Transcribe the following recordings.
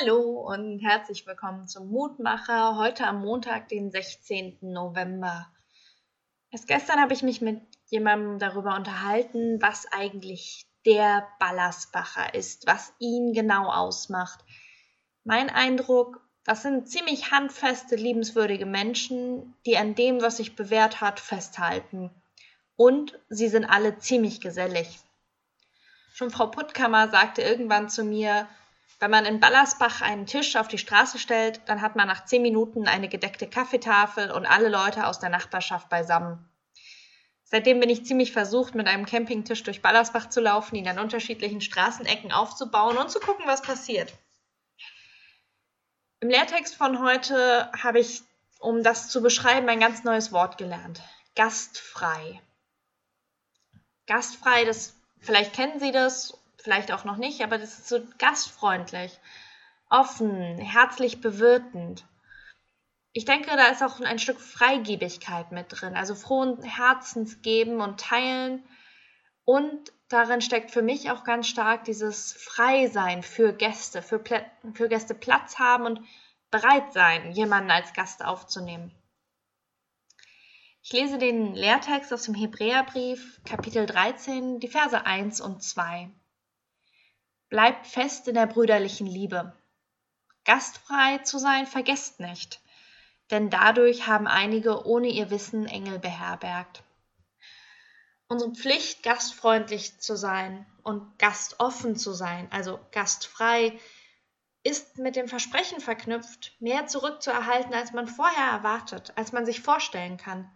Hallo und herzlich willkommen zum Mutmacher heute am Montag, den 16. November. Erst gestern habe ich mich mit jemandem darüber unterhalten, was eigentlich der Ballersbacher ist, was ihn genau ausmacht. Mein Eindruck, das sind ziemlich handfeste, liebenswürdige Menschen, die an dem, was sich bewährt hat, festhalten. Und sie sind alle ziemlich gesellig. Schon Frau Puttkammer sagte irgendwann zu mir, wenn man in Ballersbach einen Tisch auf die Straße stellt, dann hat man nach zehn Minuten eine gedeckte Kaffeetafel und alle Leute aus der Nachbarschaft beisammen. Seitdem bin ich ziemlich versucht, mit einem Campingtisch durch Ballersbach zu laufen, ihn an unterschiedlichen Straßenecken aufzubauen und zu gucken, was passiert. Im Lehrtext von heute habe ich, um das zu beschreiben, ein ganz neues Wort gelernt. Gastfrei. Gastfrei, das, vielleicht kennen Sie das, vielleicht auch noch nicht, aber das ist so gastfreundlich, offen, herzlich bewirtend. Ich denke, da ist auch ein Stück Freigebigkeit mit drin, also frohen Herzens geben und teilen. Und darin steckt für mich auch ganz stark dieses Freisein für Gäste, für, Plä für Gäste Platz haben und bereit sein, jemanden als Gast aufzunehmen. Ich lese den Lehrtext aus dem Hebräerbrief, Kapitel 13, die Verse 1 und 2. Bleibt fest in der brüderlichen Liebe. Gastfrei zu sein vergesst nicht, denn dadurch haben einige ohne ihr Wissen Engel beherbergt. Unsere Pflicht, gastfreundlich zu sein und gastoffen zu sein, also gastfrei, ist mit dem Versprechen verknüpft, mehr zurückzuerhalten, als man vorher erwartet, als man sich vorstellen kann.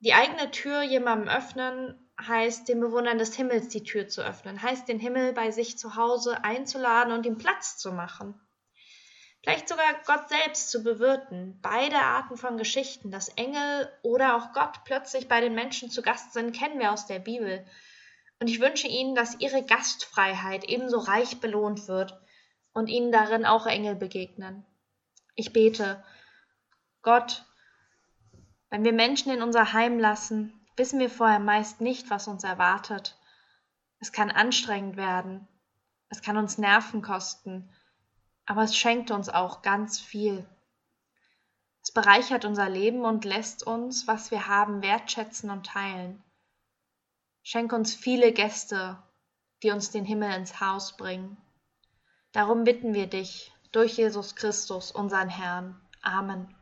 Die eigene Tür jemandem öffnen heißt, den Bewohnern des Himmels die Tür zu öffnen, heißt, den Himmel bei sich zu Hause einzuladen und ihm Platz zu machen. Vielleicht sogar Gott selbst zu bewirten. Beide Arten von Geschichten, dass Engel oder auch Gott plötzlich bei den Menschen zu Gast sind, kennen wir aus der Bibel. Und ich wünsche Ihnen, dass Ihre Gastfreiheit ebenso reich belohnt wird und Ihnen darin auch Engel begegnen. Ich bete, Gott, wenn wir Menschen in unser Heim lassen, wissen wir vorher meist nicht, was uns erwartet. Es kann anstrengend werden, es kann uns Nerven kosten, aber es schenkt uns auch ganz viel. Es bereichert unser Leben und lässt uns, was wir haben, wertschätzen und teilen. Schenk uns viele Gäste, die uns den Himmel ins Haus bringen. Darum bitten wir dich durch Jesus Christus, unseren Herrn. Amen.